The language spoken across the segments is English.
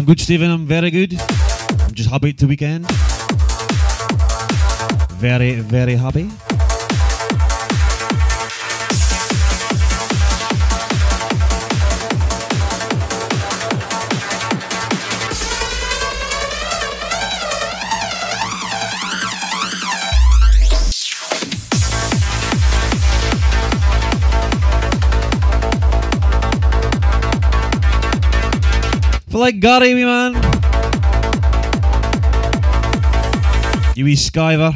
I'm good, Stephen. I'm very good. I'm just happy to weekend. Very, very happy. Like Gary, me man. You wee skiver.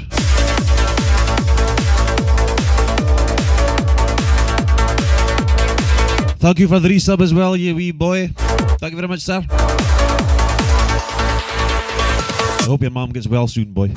Thank you for the resub as well, you wee boy. Thank you very much, sir. I hope your mom gets well soon, boy.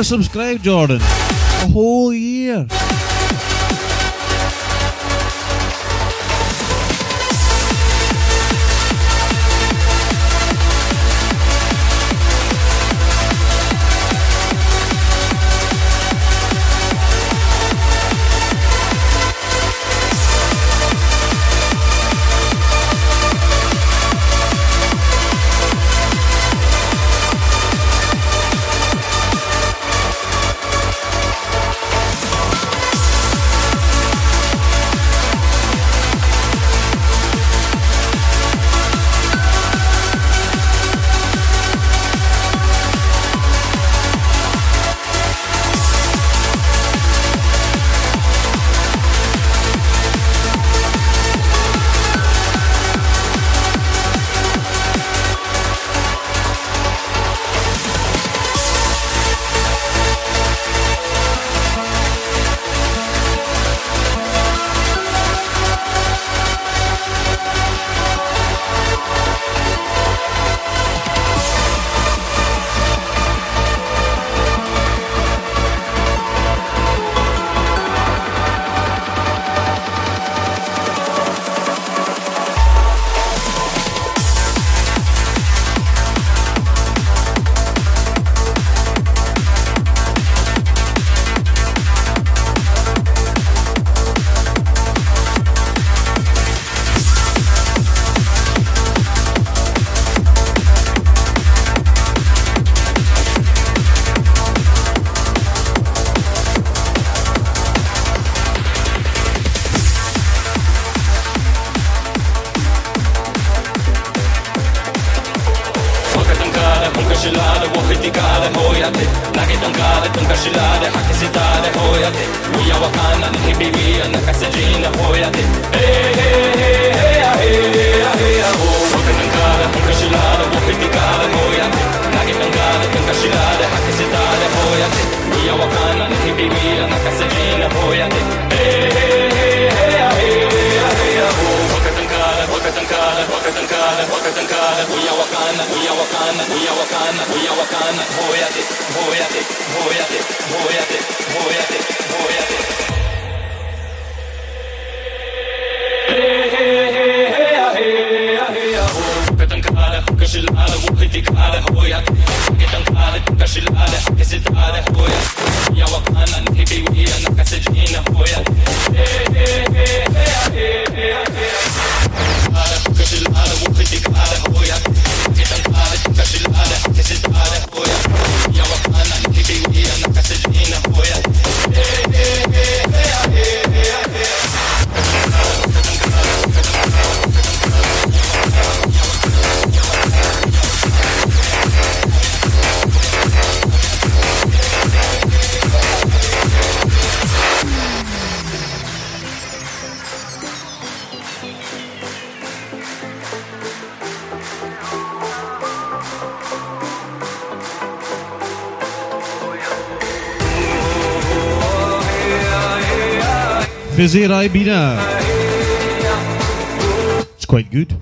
Year subscribed, Jordan. A whole karşıladı bu Hey hey hey hey hey hey hey hey Hey hey hey hey hey hey hey وقتا كانت وقتا كانت ويا وكانت ويا وكانت ويا وكانت ويا وكانت هويتك هويتك هويتك هويتك هويتك هويتك كش العالم وحدك على هويك وقتا كانت كش العالم كسد على هويك يا وكانت هبي ويا message in a Fizira Ibina. It's quite good.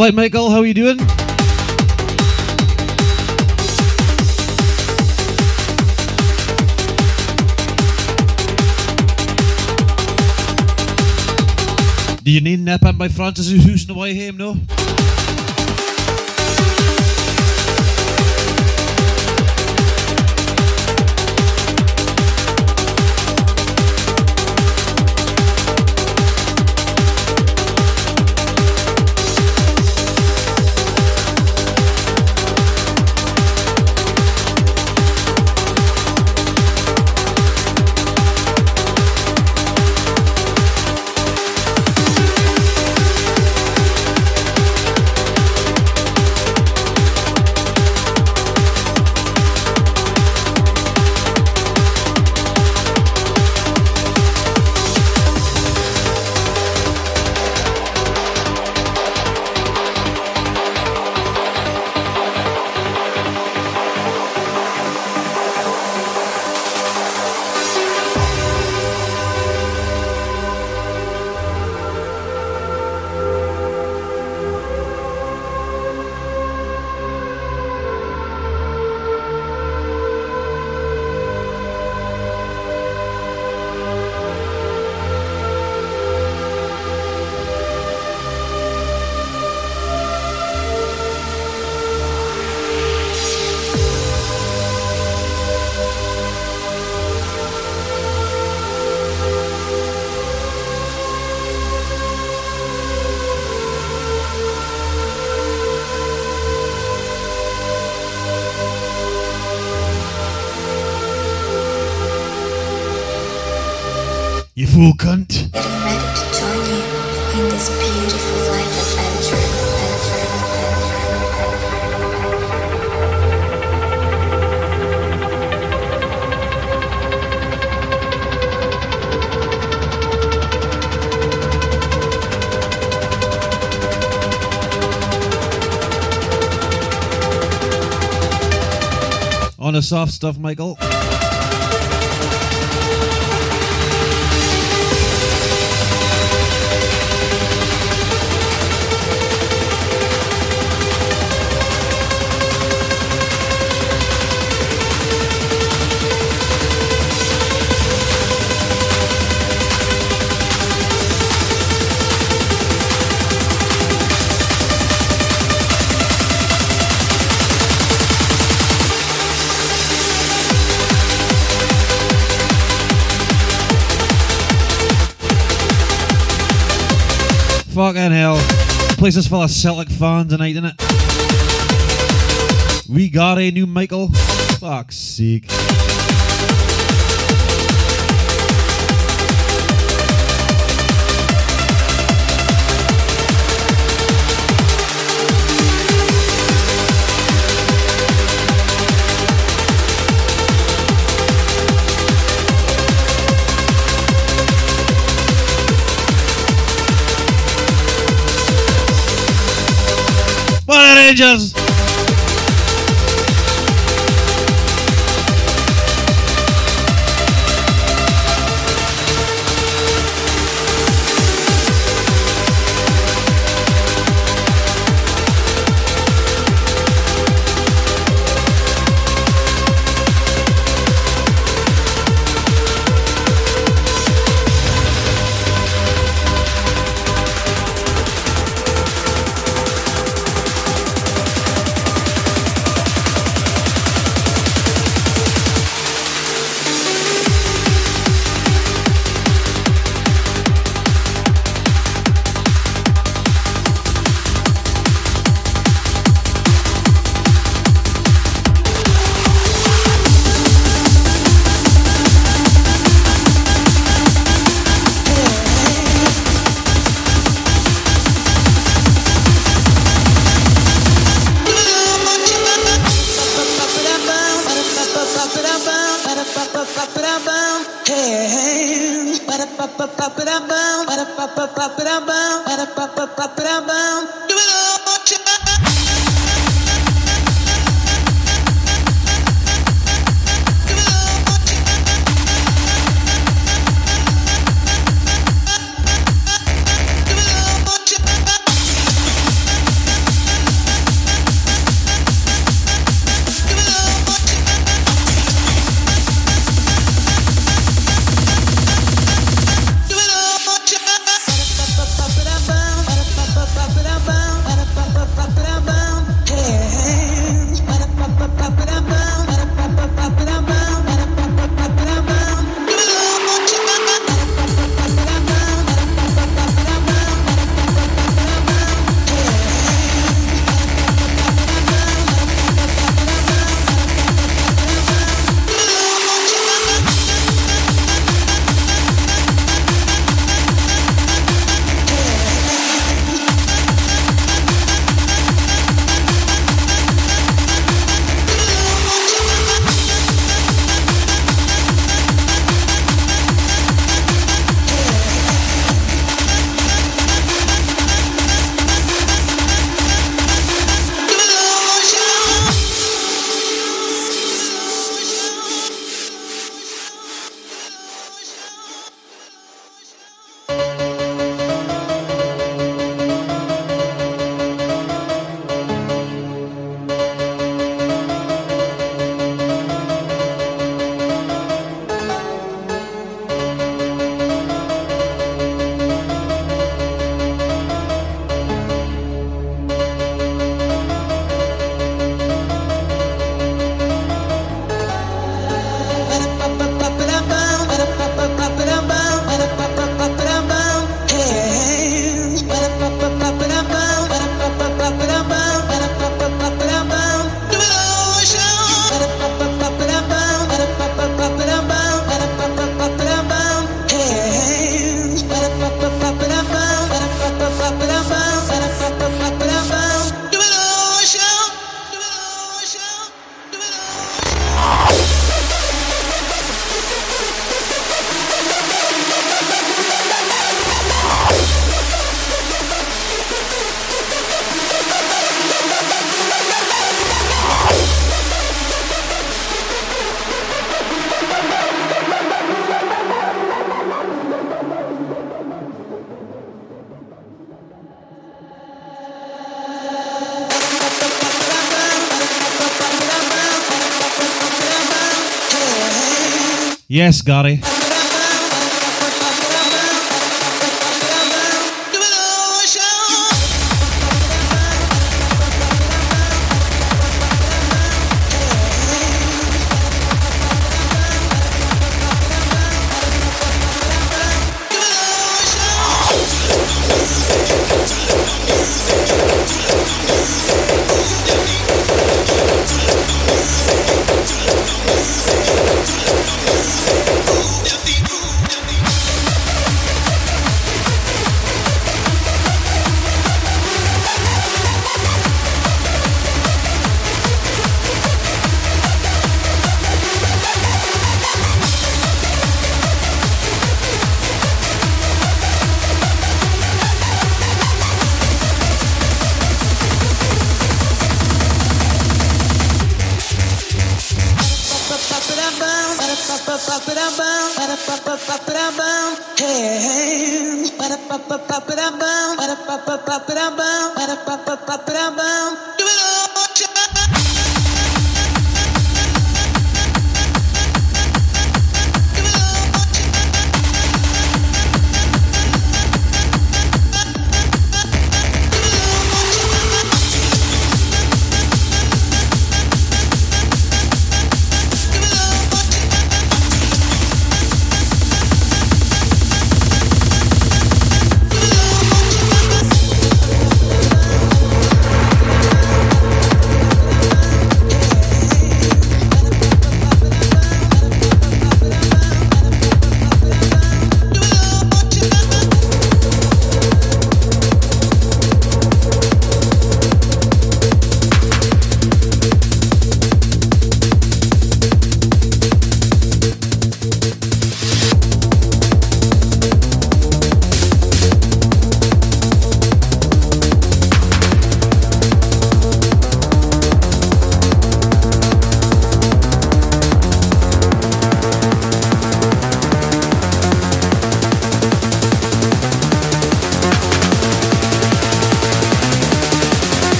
Hello, Michael. How are you doing? Do you need nap by Francis the way home, no? On the soft stuff, Michael. Place is full of Celtic fans tonight, isn't it? We got a new Michael. Fuck's sake. Rangers. Yes, Gotti.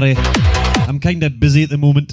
Gary. I'm kinda busy at the moment.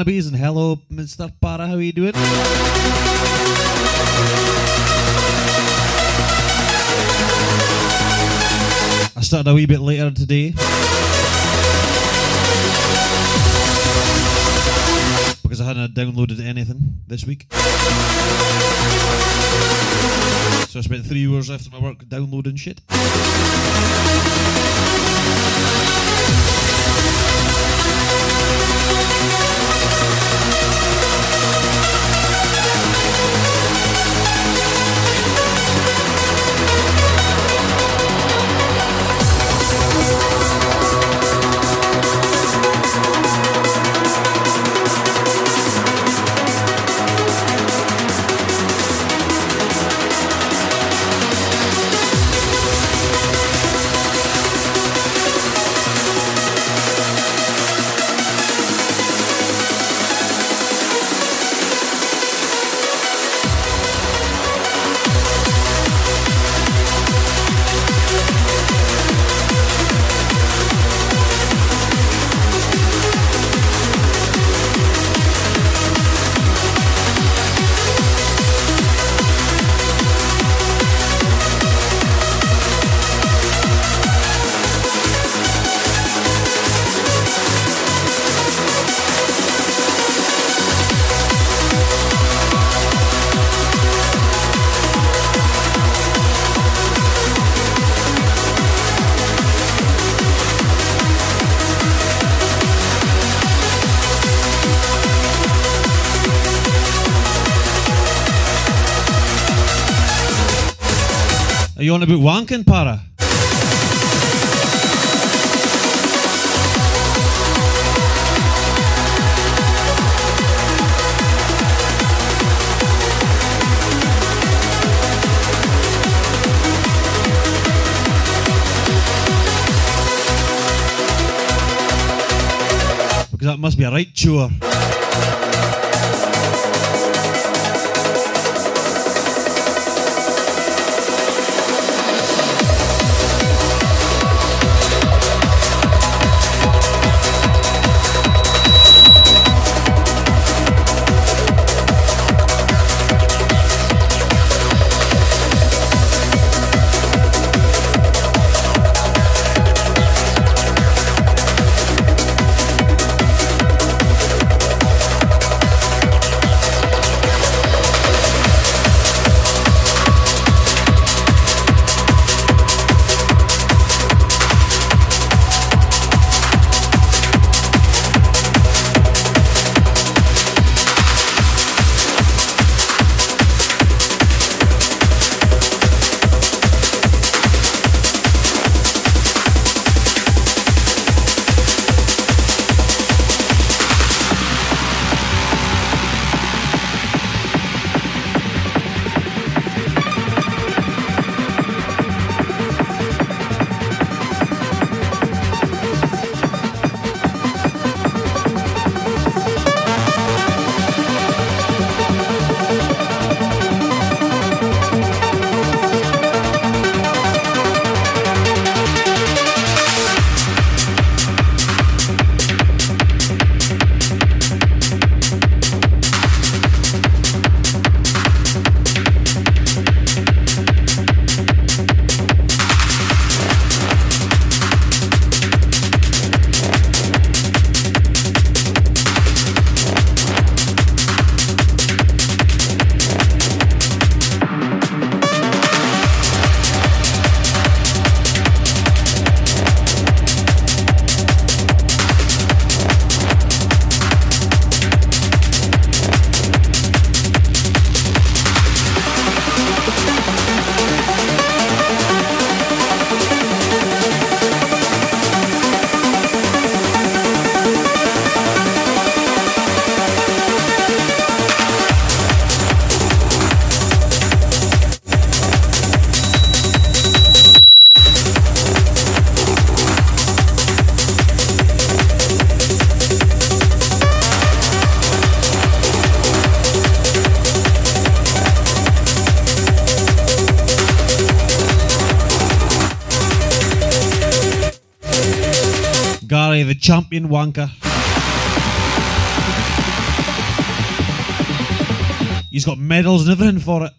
And hello Mr. Para, how are you doing? I started a wee bit later today. Because I hadn't downloaded anything this week. So I spent three hours after my work downloading shit. You on about wanking, Para? Because that must be a right chore. Wanker. He's got medals and everything for it.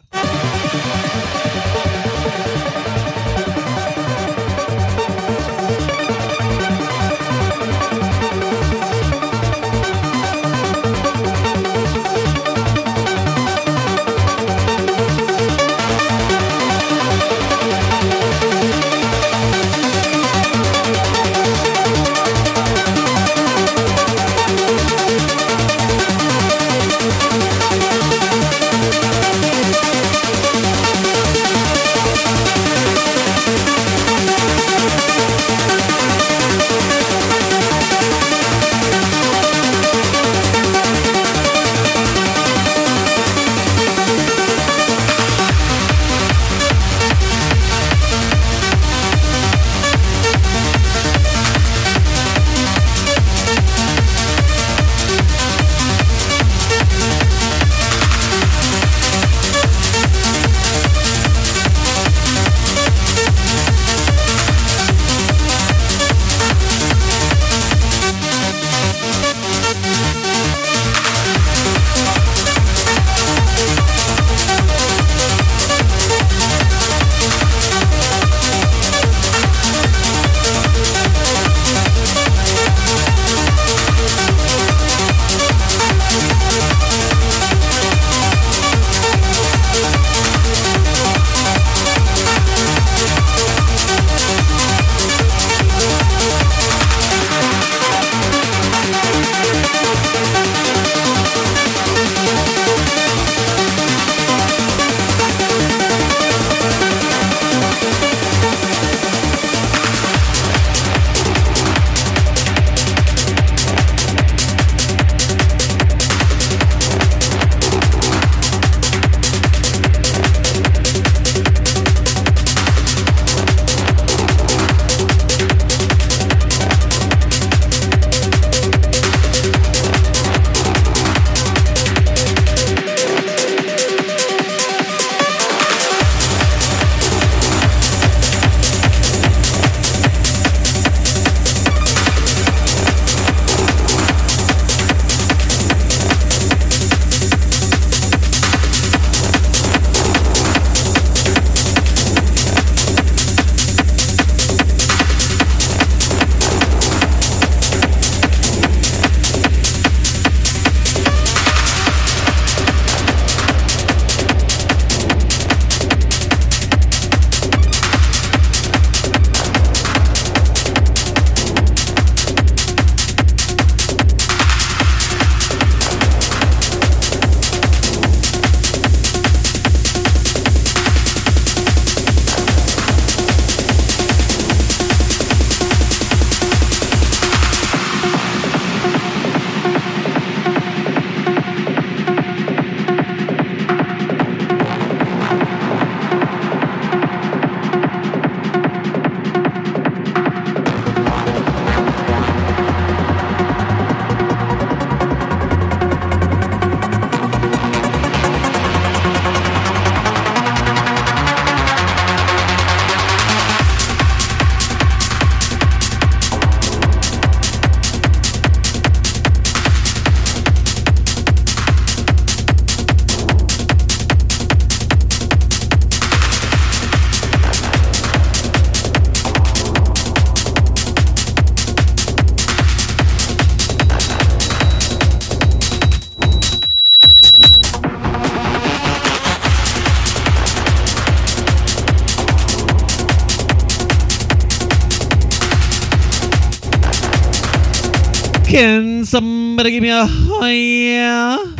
Somebody give me a yeah?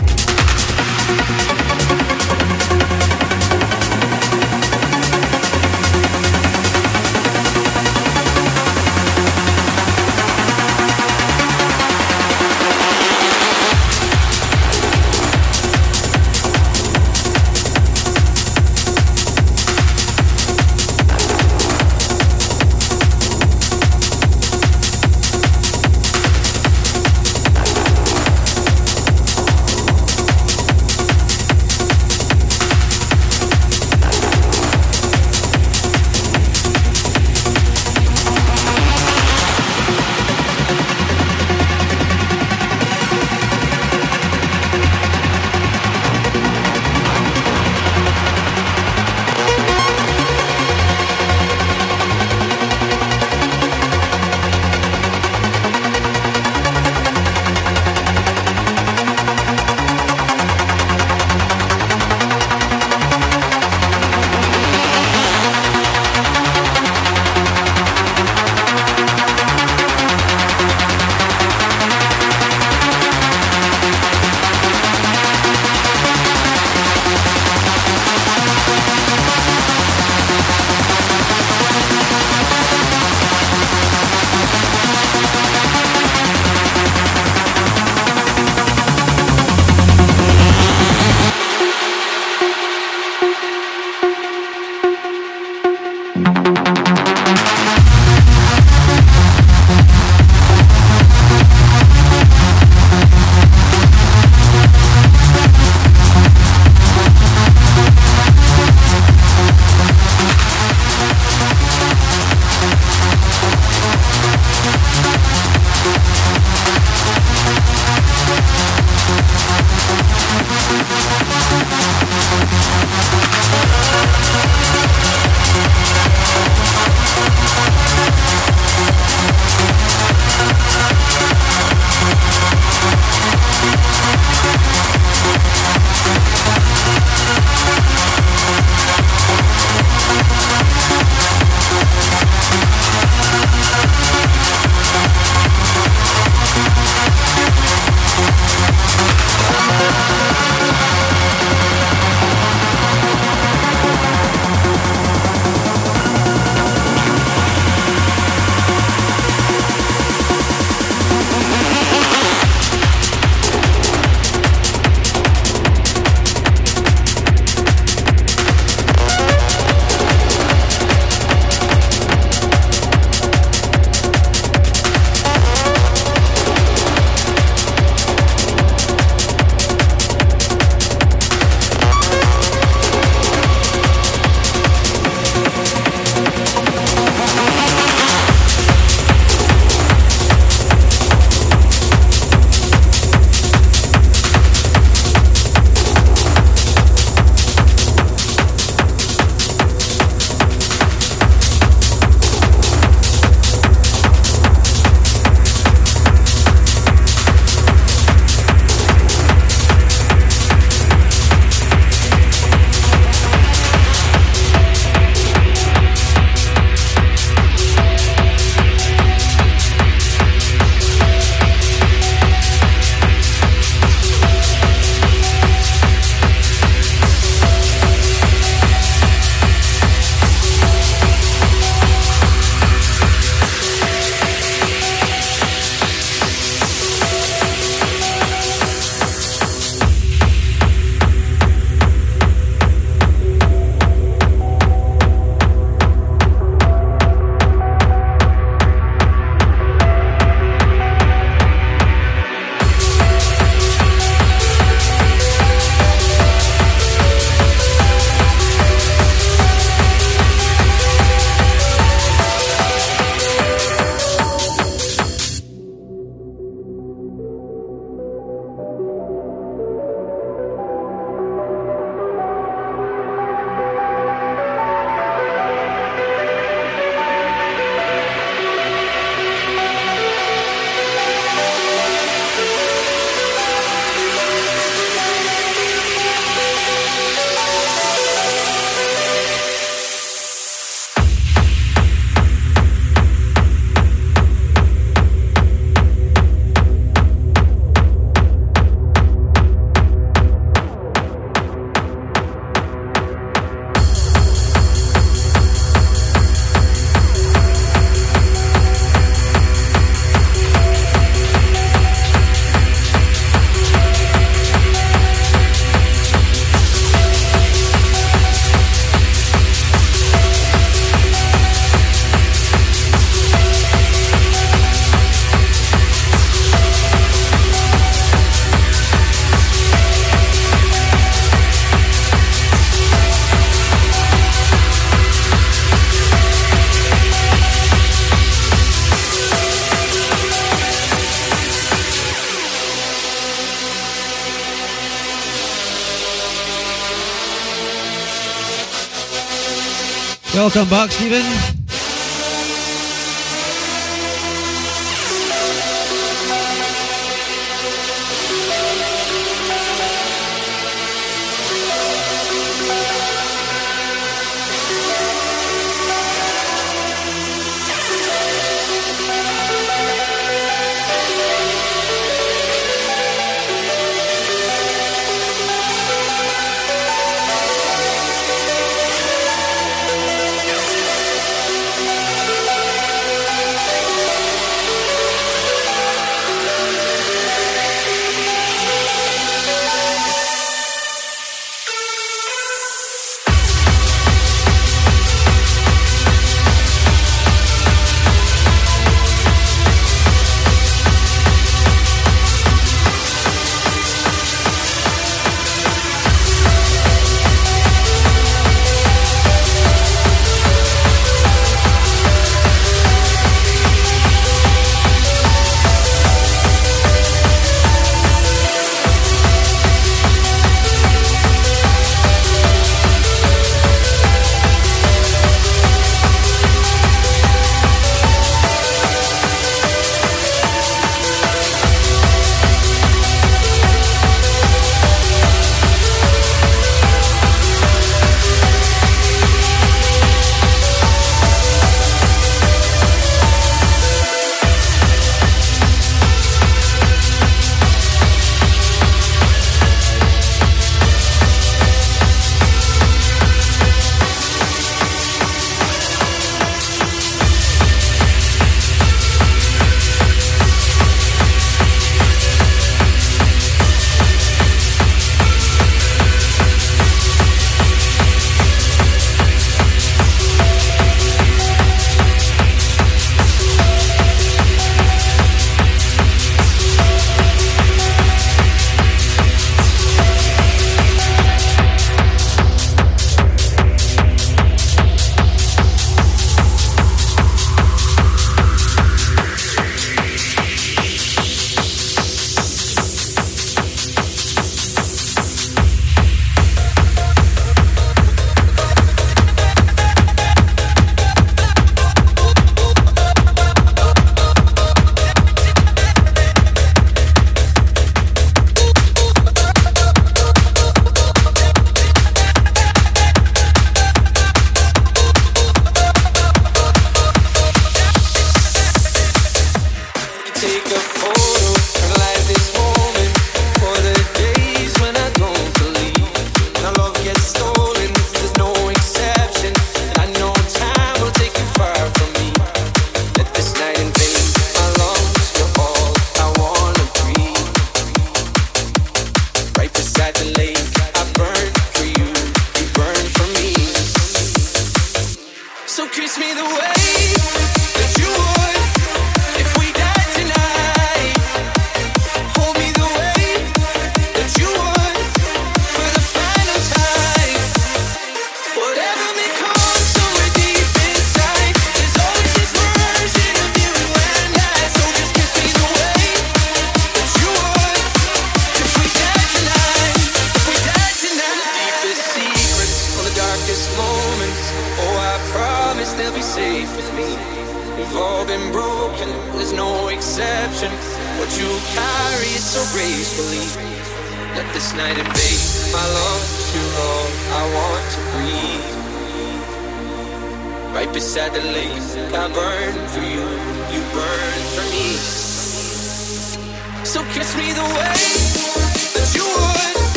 Welcome back, Stephen.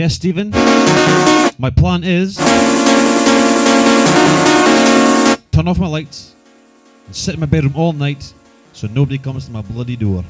Yes, Stephen. My plan is turn off my lights and sit in my bedroom all night so nobody comes to my bloody door.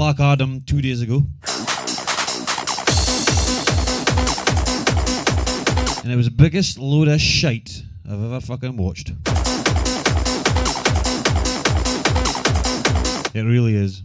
Black Adam two days ago. And it was the biggest load of shite I've ever fucking watched. It really is.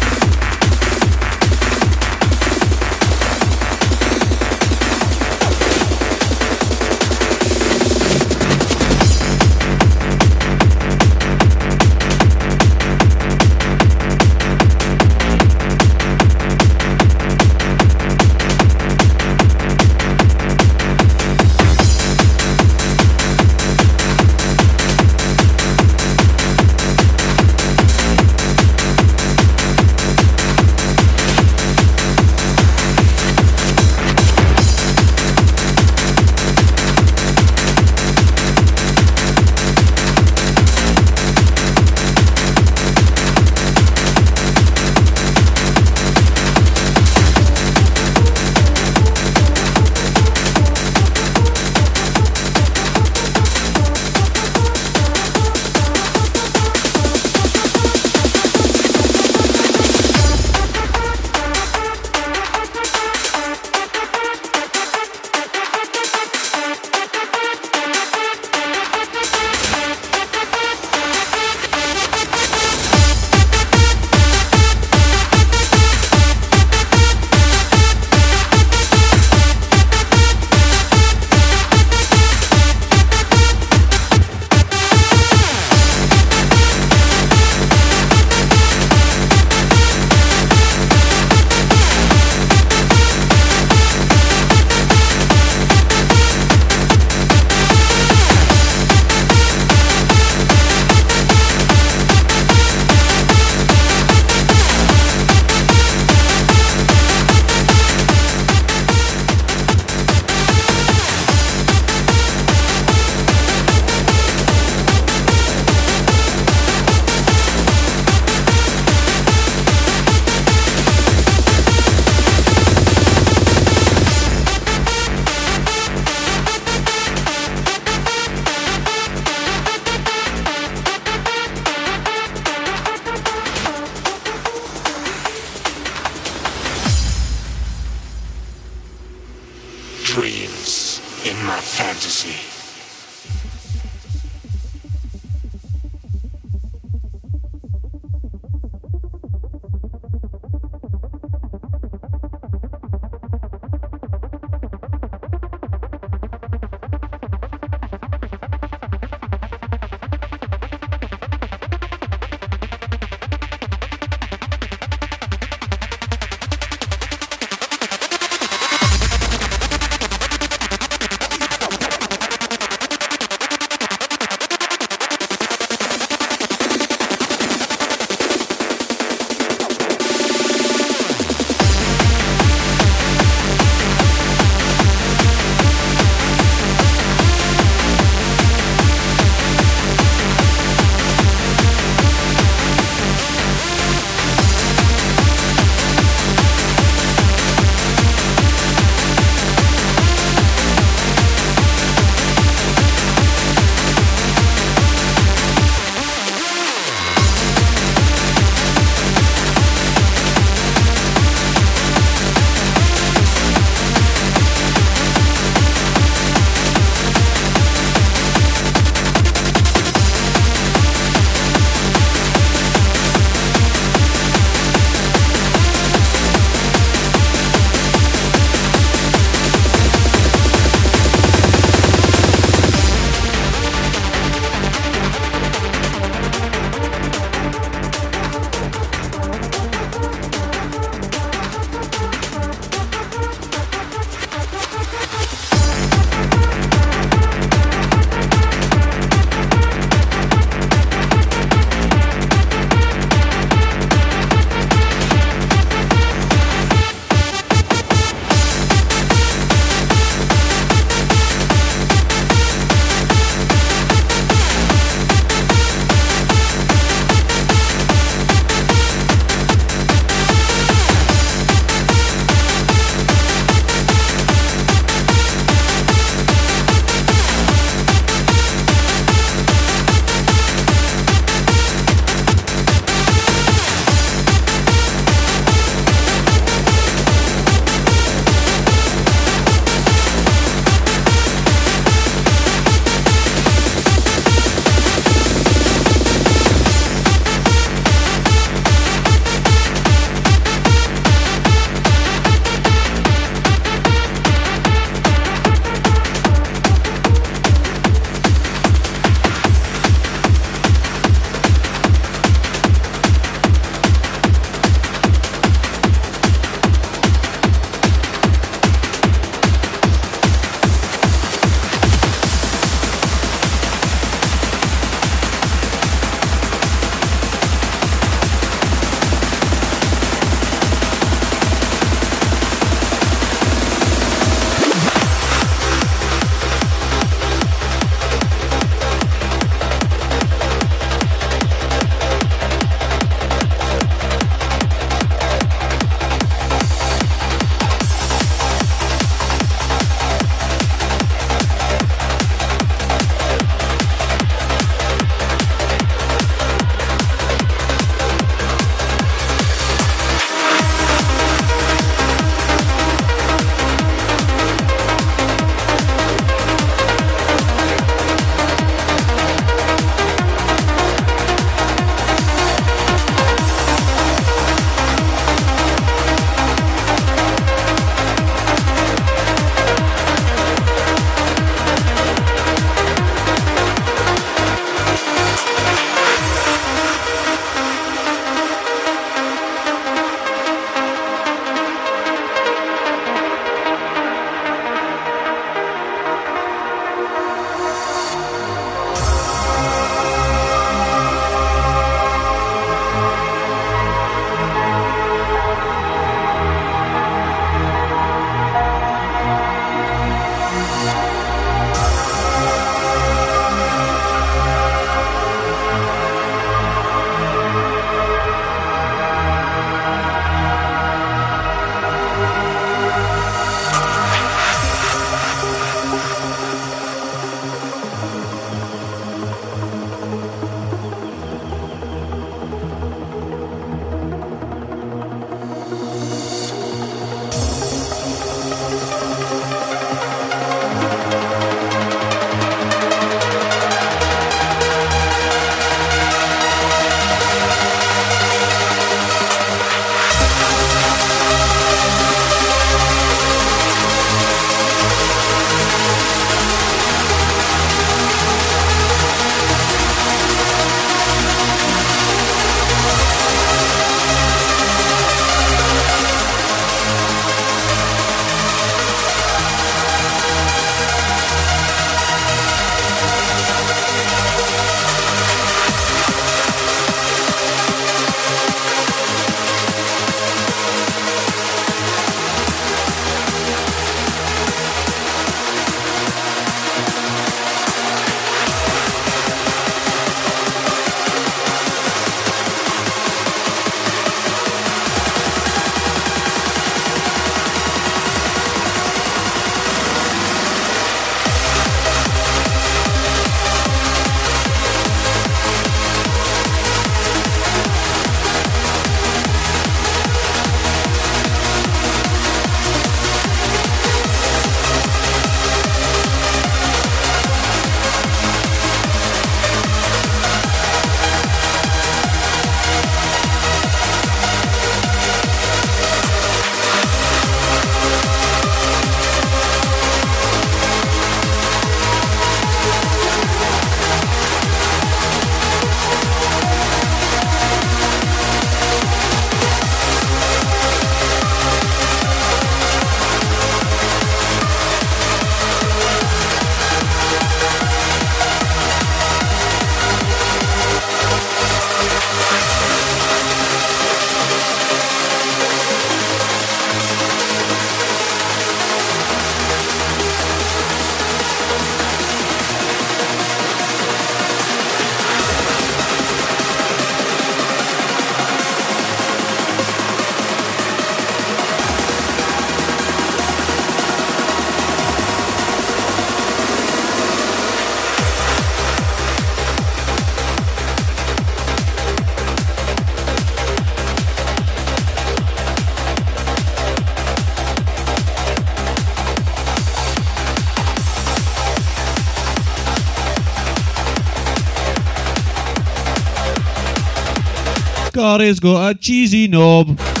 Has got a cheesy knob.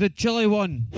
The chilly one.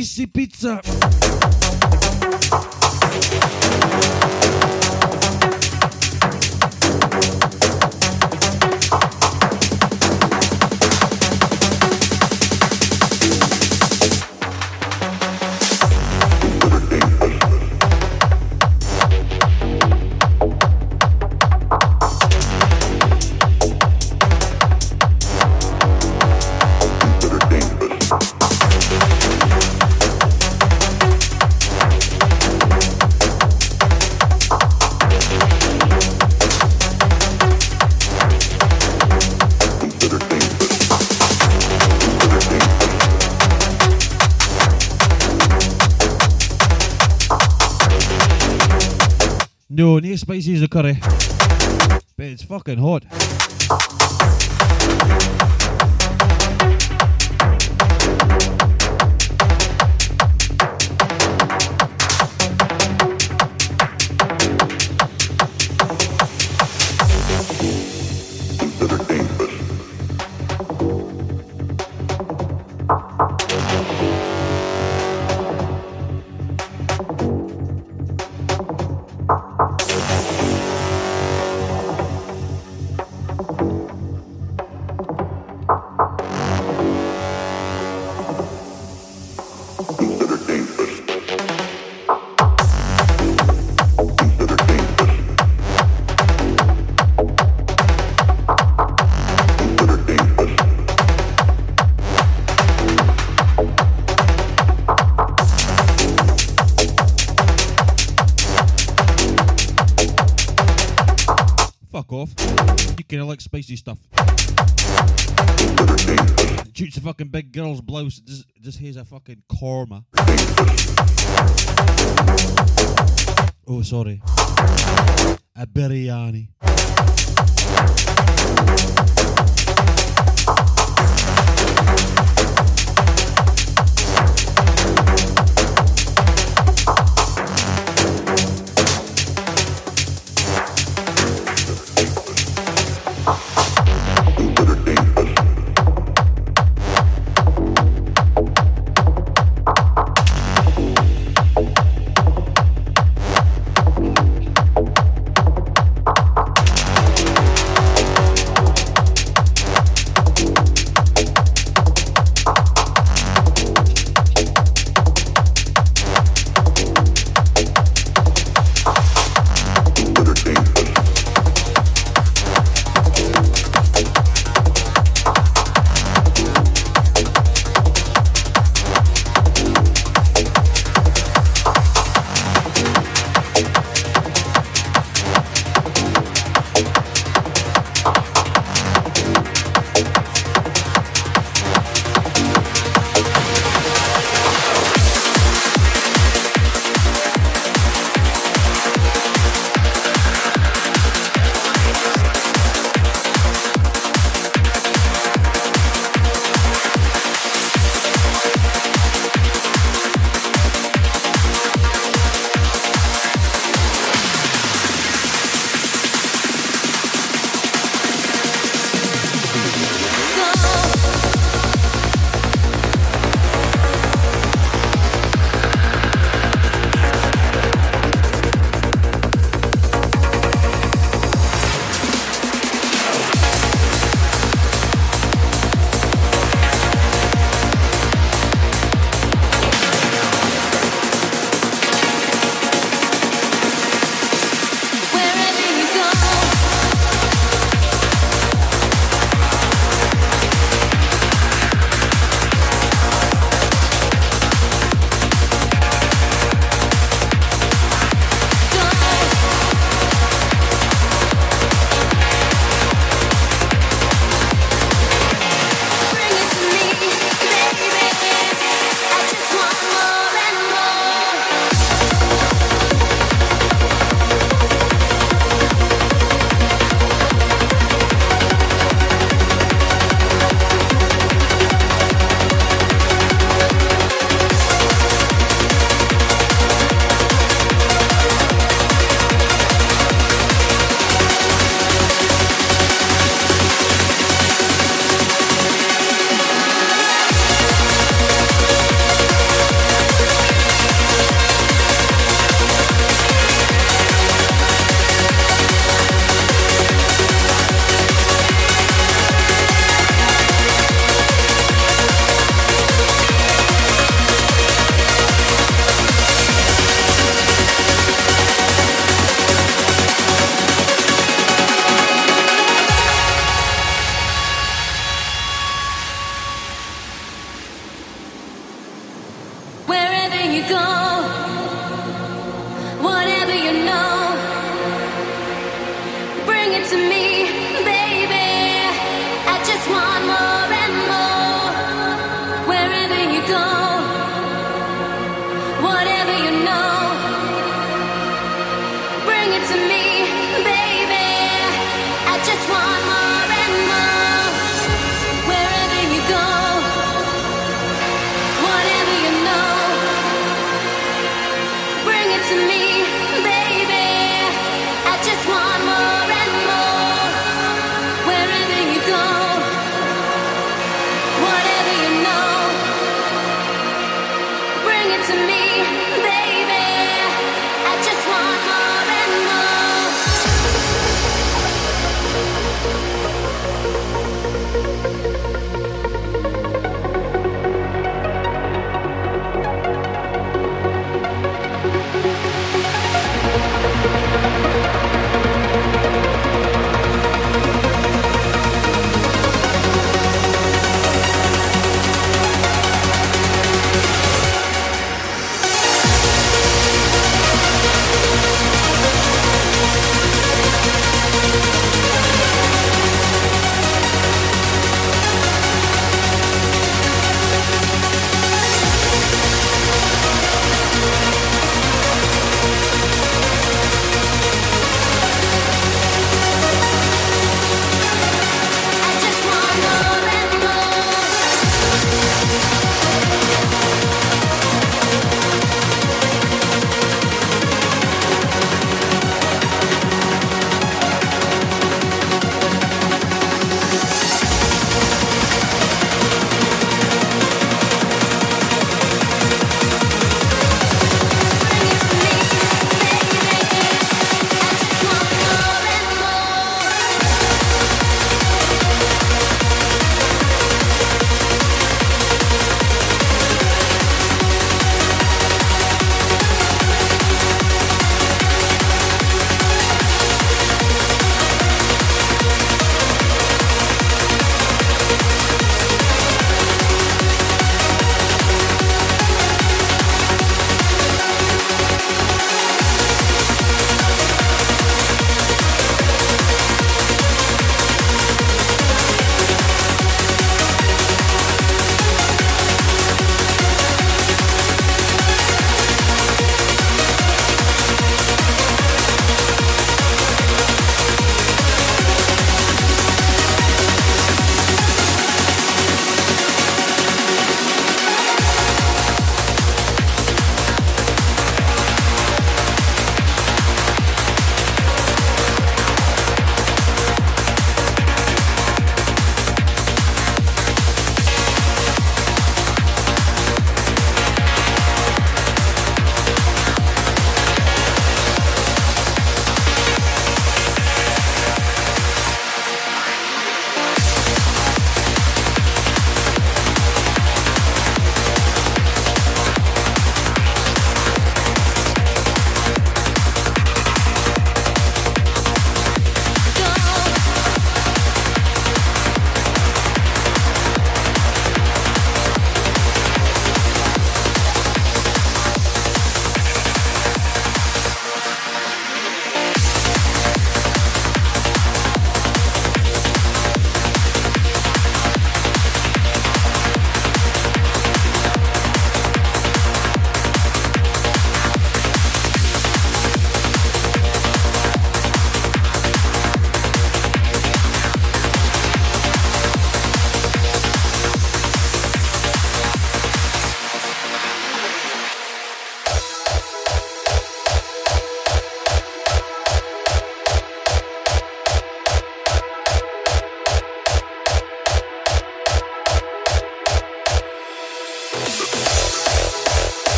That's a spicy as the curry. But it's fucking hot. crazy stuff. Shoots the fucking big girls' blouse. Just, just here's a fucking korma. Oh, sorry. A biryani.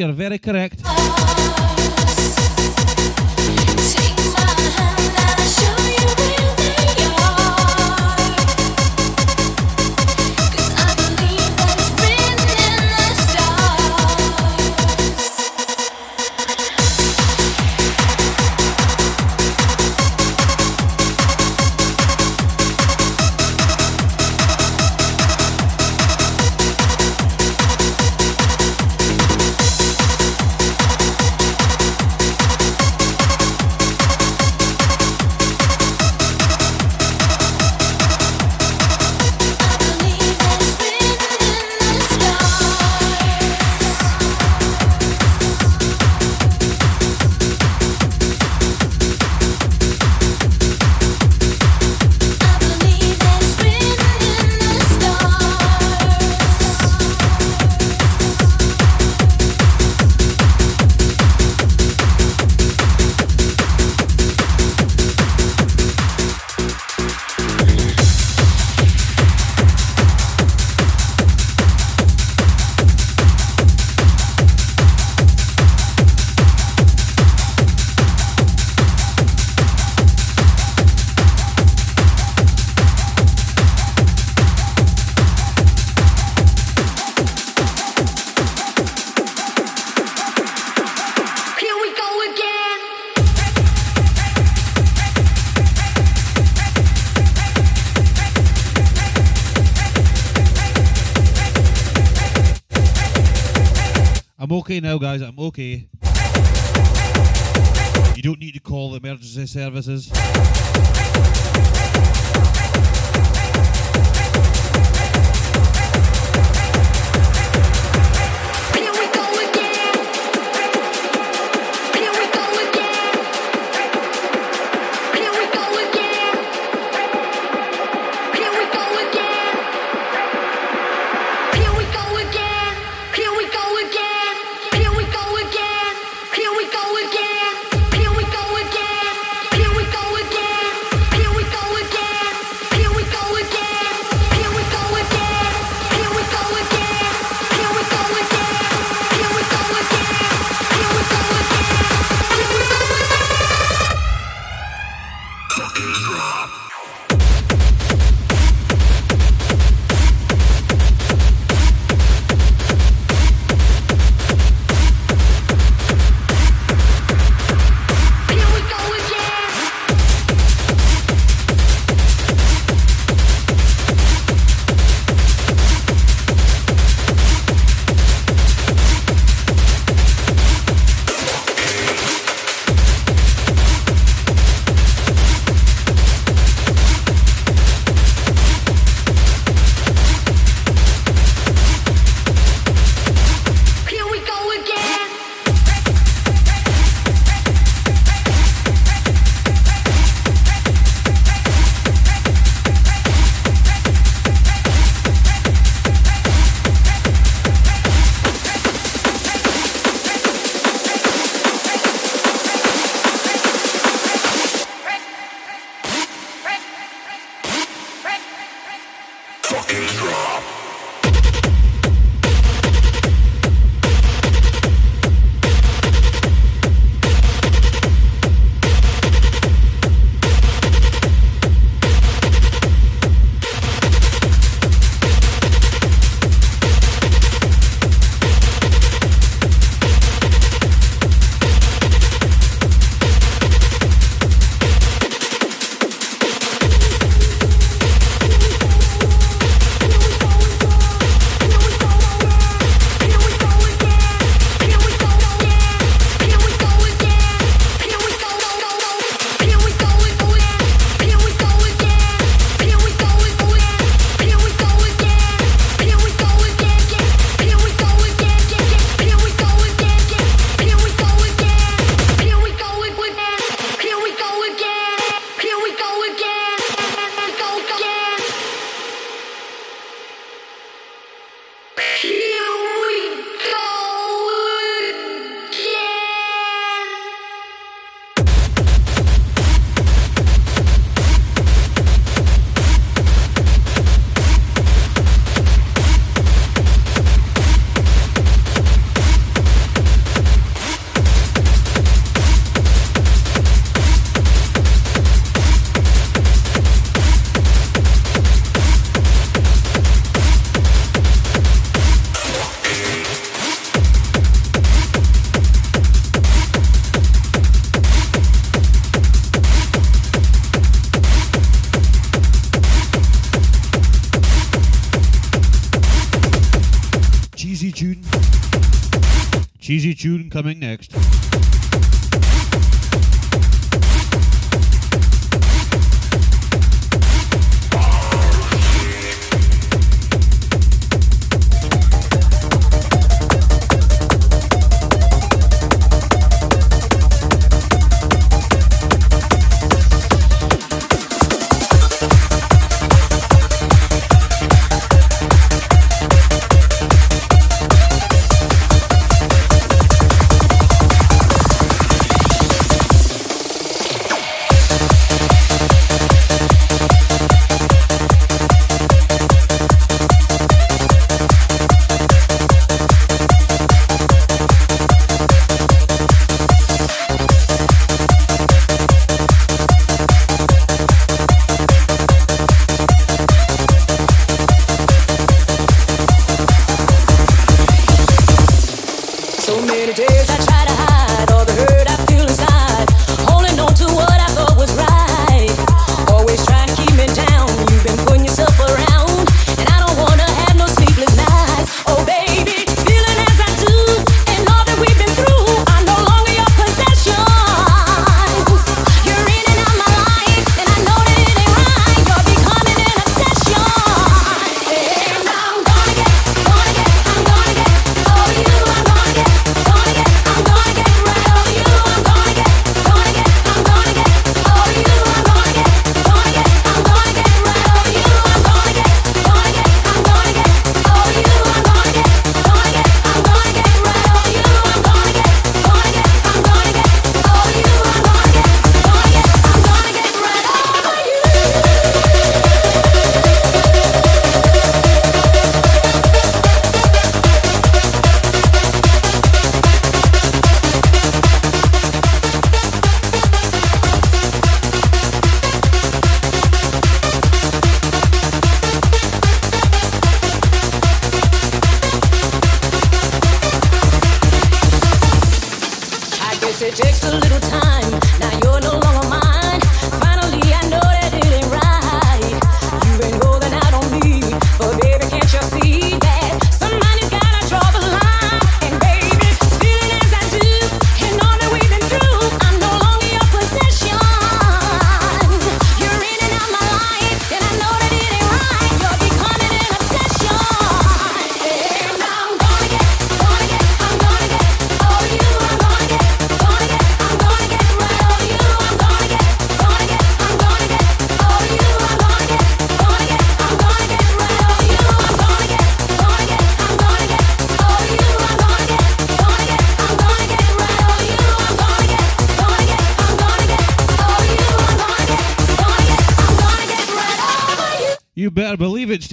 you're very correct. now, guys, I'm okay. You don't need to call the emergency services.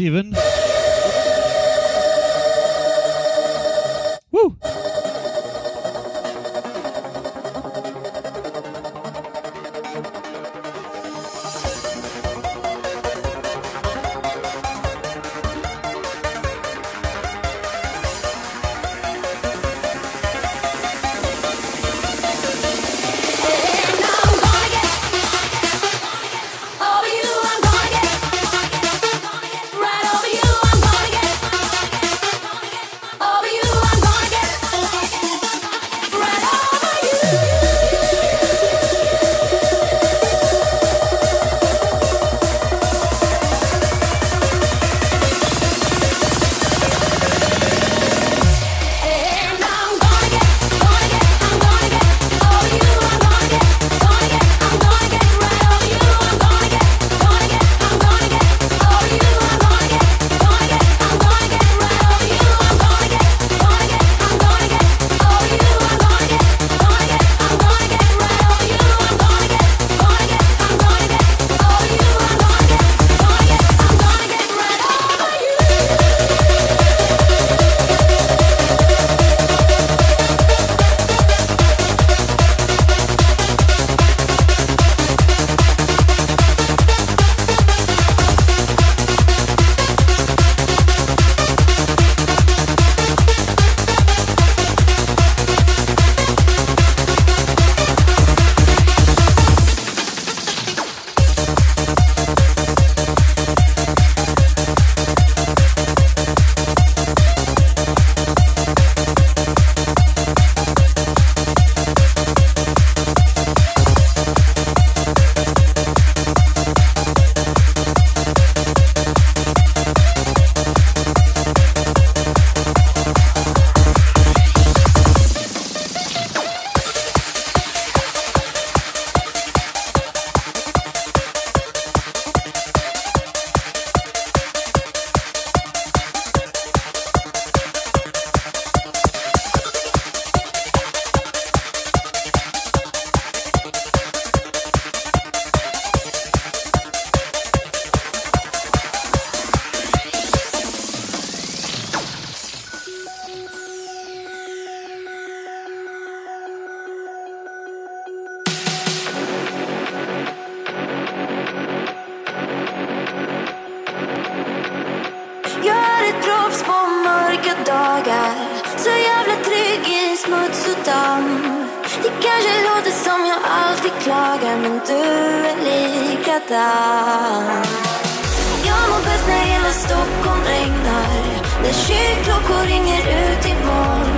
Stephen. smuts och damm. Det kanske låter som jag alltid klagar men du är likadan Jag mår bäst när hela Stockholm regnar. När kyrkklockor ringer ut i moln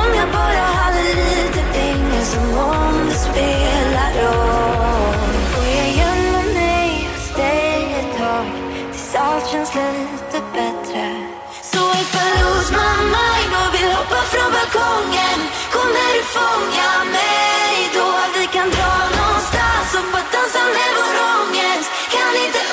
Om jag bara hade lite pengar som om det spelar roll. Får jag gömma mig hos dig ett tag tills allt känns lite balkongen Kommer du fånga mig då? Vi kan dra någonstans och bara dansa med vår ångest Kan inte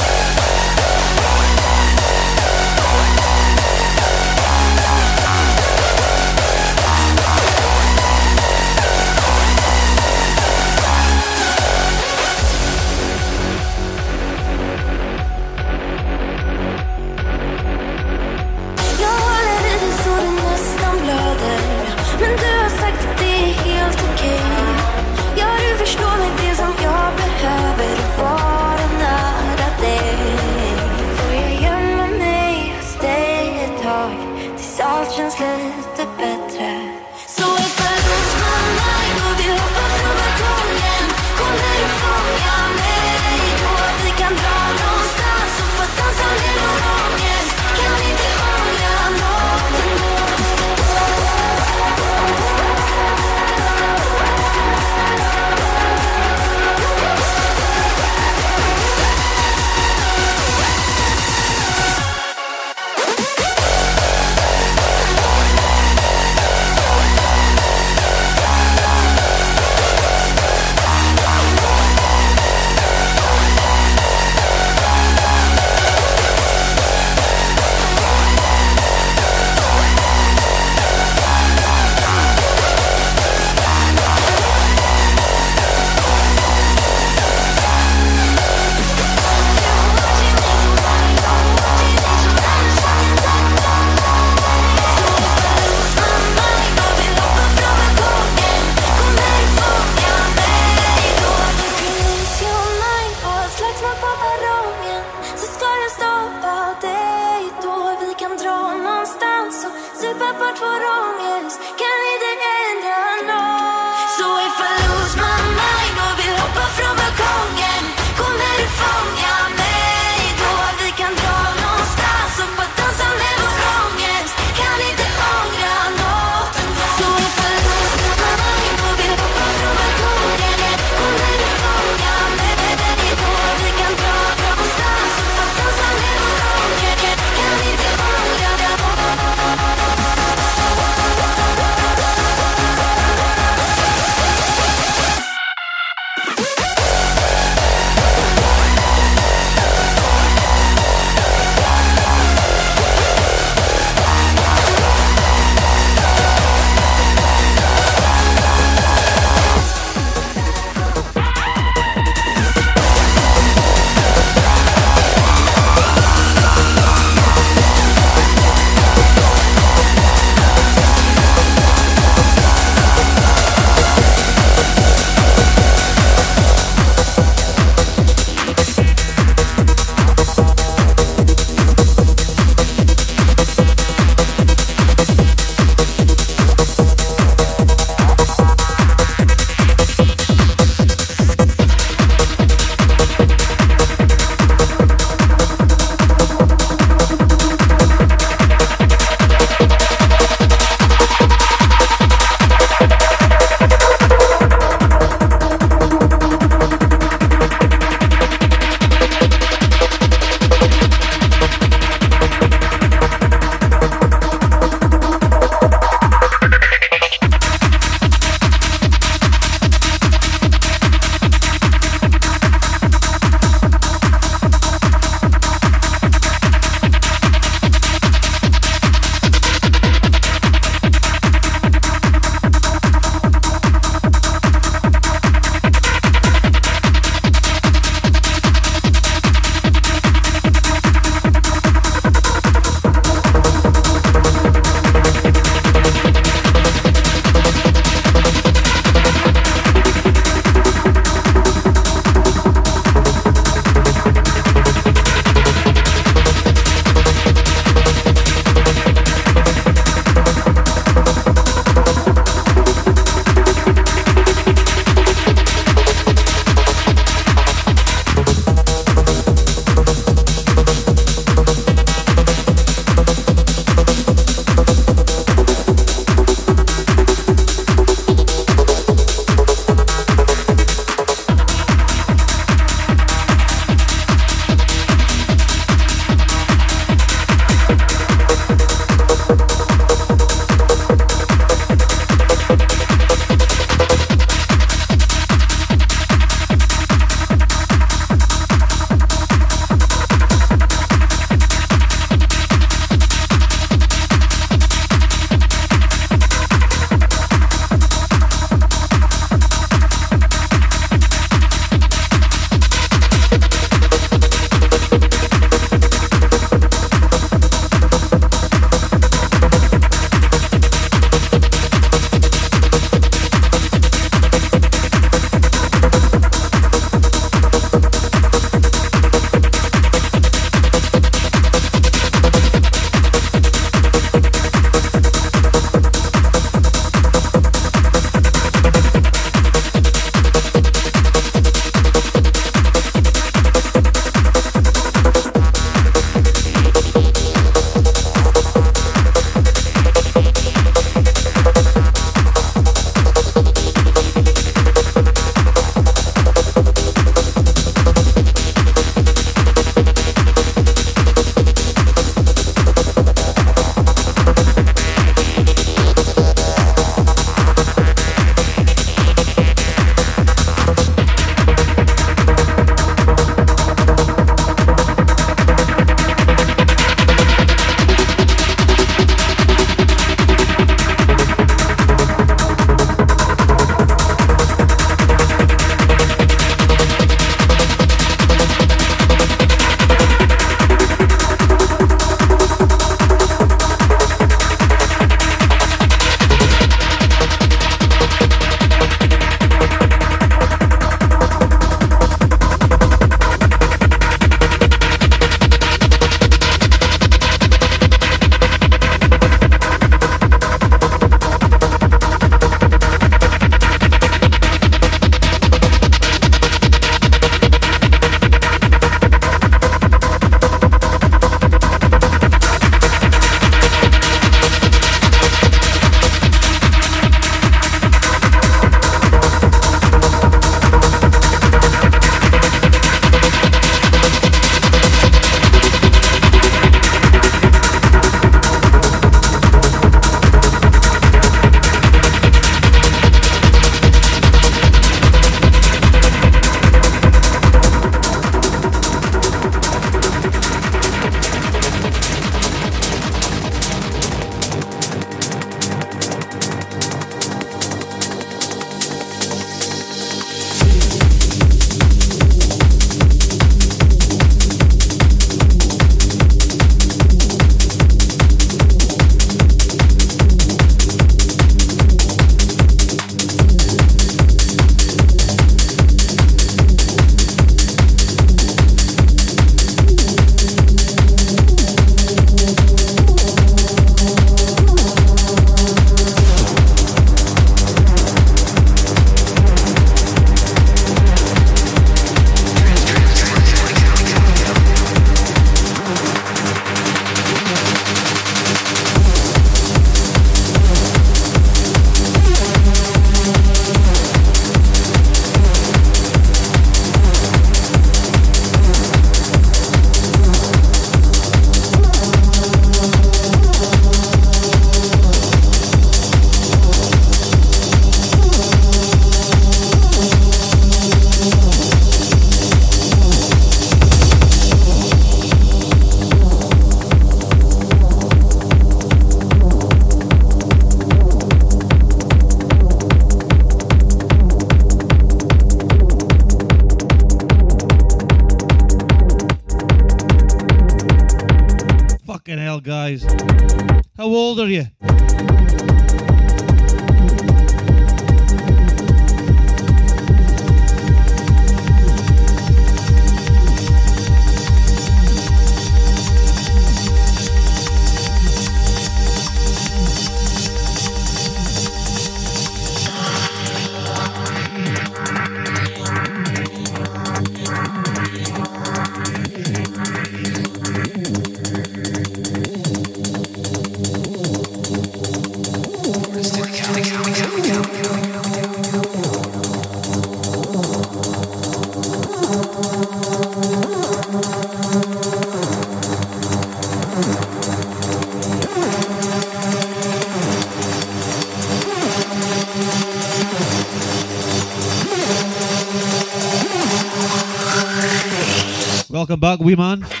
Welcome back, wee man.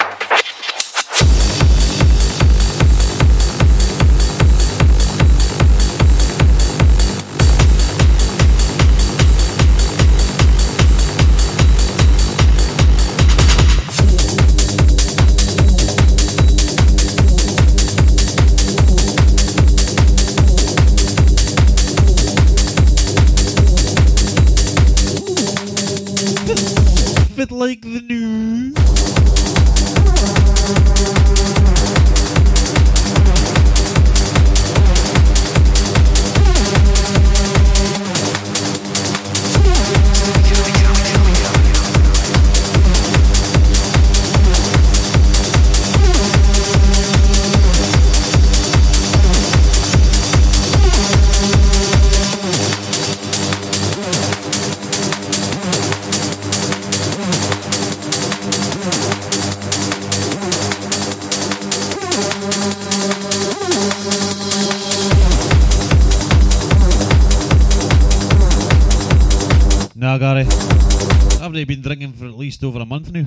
Least over a month now?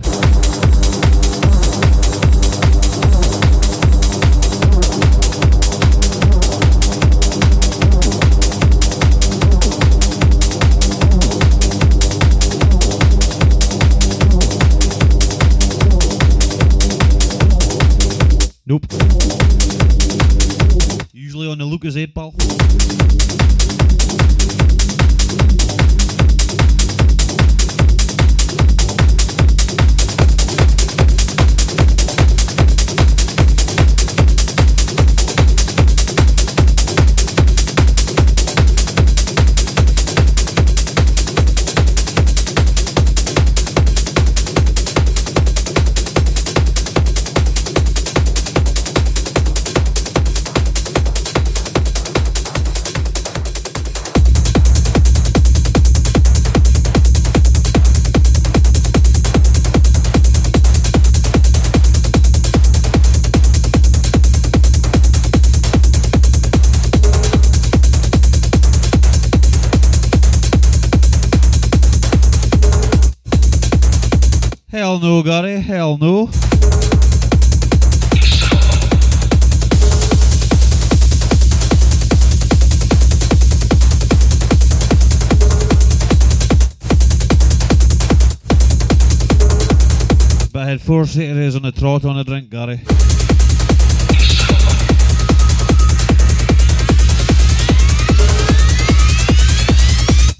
Nope. Usually on the Lucas 8 ball. Hell no. But I had four Saturdays on the trot on a drink, Gary.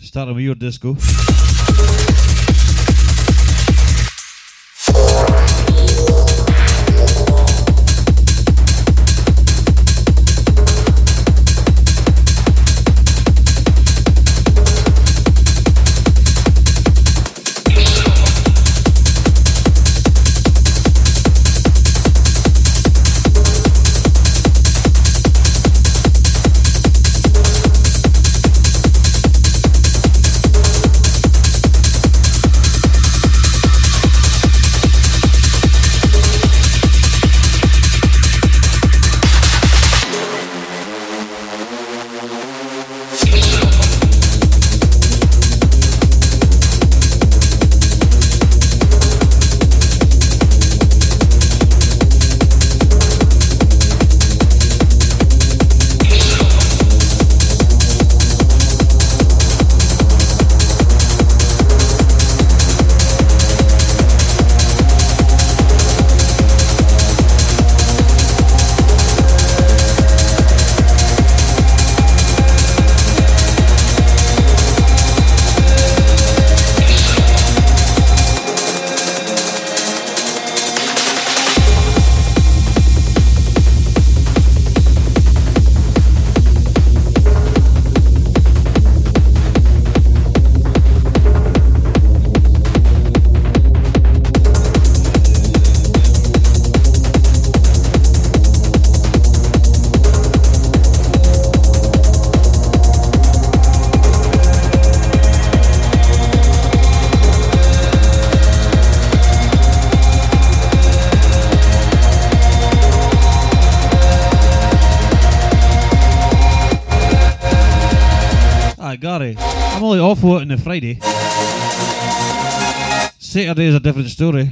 Starting with your disco. The Friday. Saturday is a different story.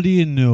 Do you know?